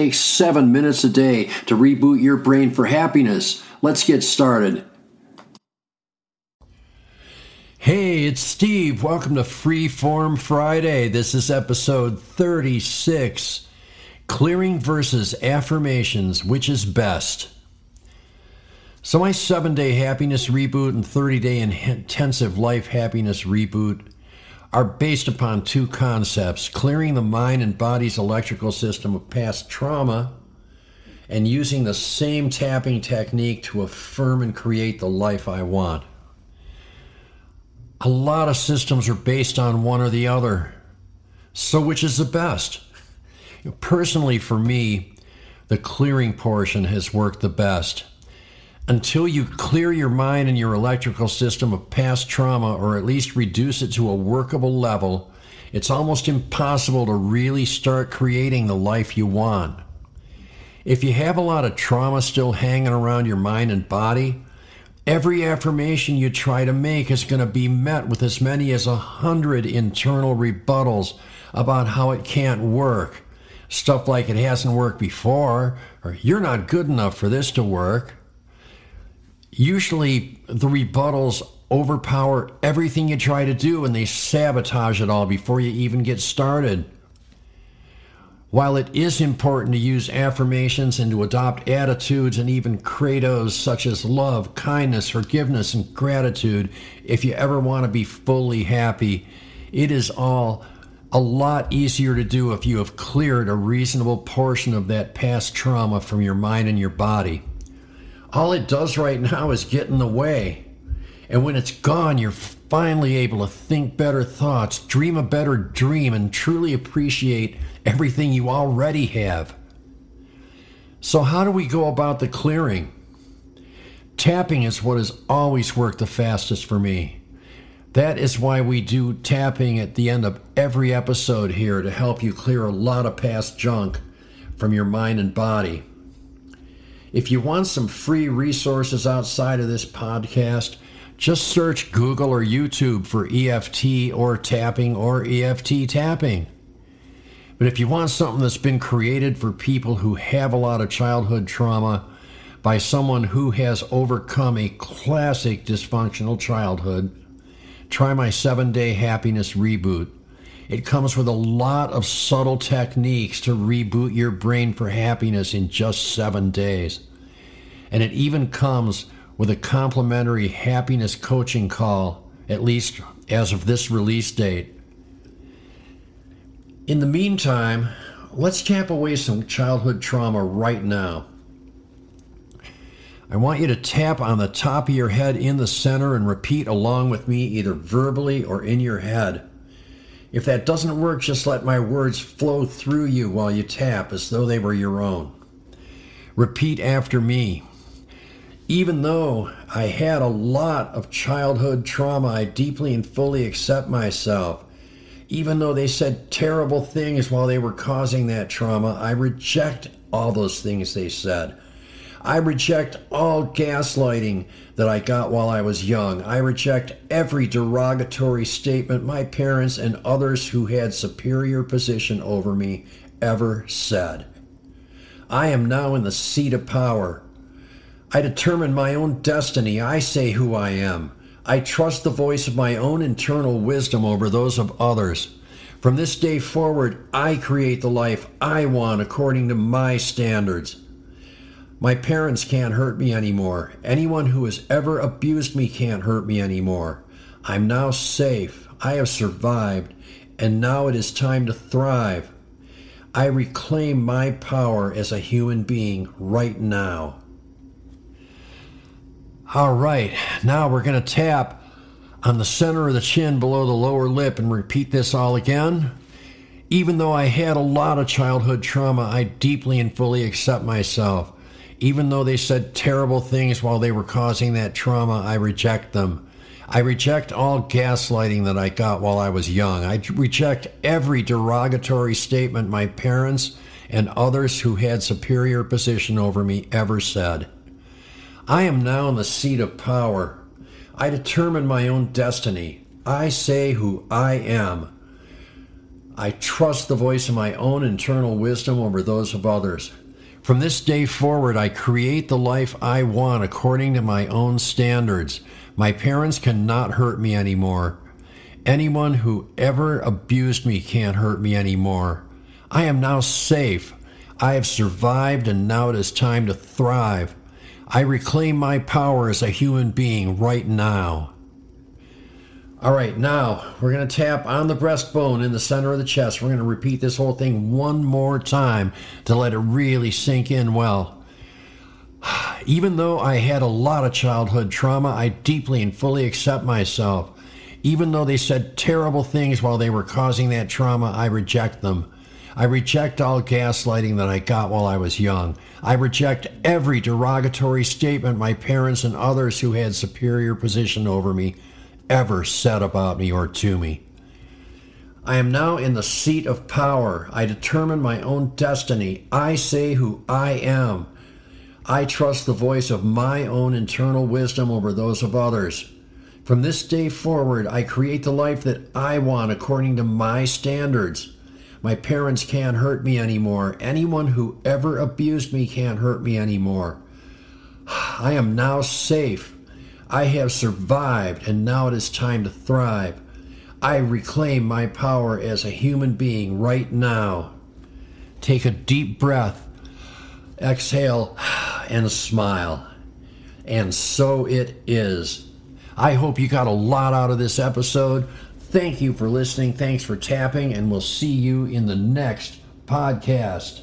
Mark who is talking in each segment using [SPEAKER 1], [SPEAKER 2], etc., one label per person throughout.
[SPEAKER 1] takes seven minutes a day to reboot your brain for happiness. Let's get started. Hey, it's Steve. Welcome to Freeform Friday. This is episode 36 Clearing versus Affirmations, which is best? So, my seven day happiness reboot and 30 day intensive life happiness reboot are based upon two concepts clearing the mind and body's electrical system of past trauma and using the same tapping technique to affirm and create the life I want. A lot of systems are based on one or the other. So, which is the best? Personally, for me, the clearing portion has worked the best until you clear your mind and your electrical system of past trauma, or at least reduce it to a workable level, it's almost impossible to really start creating the life you want. If you have a lot of trauma still hanging around your mind and body, every affirmation you try to make is going to be met with as many as a hundred internal rebuttals about how it can't work. Stuff like it hasn't worked before, or you're not good enough for this to work usually the rebuttals overpower everything you try to do and they sabotage it all before you even get started. While it is important to use affirmations and to adopt attitudes and even credos such as love, kindness, forgiveness, and gratitude if you ever want to be fully happy, it is all a lot easier to do if you have cleared a reasonable portion of that past trauma from your mind and your body. All it does right now is get in the way. And when it's gone, you're finally able to think better thoughts, dream a better dream, and truly appreciate everything you already have. So, how do we go about the clearing? Tapping is what has always worked the fastest for me. That is why we do tapping at the end of every episode here to help you clear a lot of past junk from your mind and body. If you want some free resources outside of this podcast, just search Google or YouTube for EFT or tapping or EFT tapping. But if you want something that's been created for people who have a lot of childhood trauma by someone who has overcome a classic dysfunctional childhood, try my seven day happiness reboot. It comes with a lot of subtle techniques to reboot your brain for happiness in just seven days. And it even comes with a complimentary happiness coaching call, at least as of this release date. In the meantime, let's tap away some childhood trauma right now. I want you to tap on the top of your head in the center and repeat along with me, either verbally or in your head. If that doesn't work, just let my words flow through you while you tap as though they were your own. Repeat after me. Even though I had a lot of childhood trauma, I deeply and fully accept myself. Even though they said terrible things while they were causing that trauma, I reject all those things they said. I reject all gaslighting that I got while I was young. I reject every derogatory statement my parents and others who had superior position over me ever said. I am now in the seat of power. I determine my own destiny. I say who I am. I trust the voice of my own internal wisdom over those of others. From this day forward, I create the life I want according to my standards. My parents can't hurt me anymore. Anyone who has ever abused me can't hurt me anymore. I'm now safe. I have survived, and now it is time to thrive. I reclaim my power as a human being right now. All right, now we're going to tap on the center of the chin below the lower lip and repeat this all again. Even though I had a lot of childhood trauma, I deeply and fully accept myself. Even though they said terrible things while they were causing that trauma, I reject them. I reject all gaslighting that I got while I was young. I reject every derogatory statement my parents and others who had superior position over me ever said. I am now in the seat of power. I determine my own destiny. I say who I am. I trust the voice of my own internal wisdom over those of others. From this day forward, I create the life I want according to my own standards. My parents cannot hurt me anymore. Anyone who ever abused me can't hurt me anymore. I am now safe. I have survived, and now it is time to thrive. I reclaim my power as a human being right now. All right, now we're going to tap on the breastbone in the center of the chest. We're going to repeat this whole thing one more time to let it really sink in well. Even though I had a lot of childhood trauma, I deeply and fully accept myself. Even though they said terrible things while they were causing that trauma, I reject them. I reject all gaslighting that I got while I was young. I reject every derogatory statement my parents and others who had superior position over me ever said about me or to me. I am now in the seat of power. I determine my own destiny. I say who I am. I trust the voice of my own internal wisdom over those of others. From this day forward, I create the life that I want according to my standards. My parents can't hurt me anymore. Anyone who ever abused me can't hurt me anymore. I am now safe. I have survived, and now it is time to thrive. I reclaim my power as a human being right now. Take a deep breath, exhale, and smile. And so it is. I hope you got a lot out of this episode. Thank you for listening. Thanks for tapping, and we'll see you in the next podcast.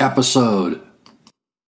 [SPEAKER 1] episode.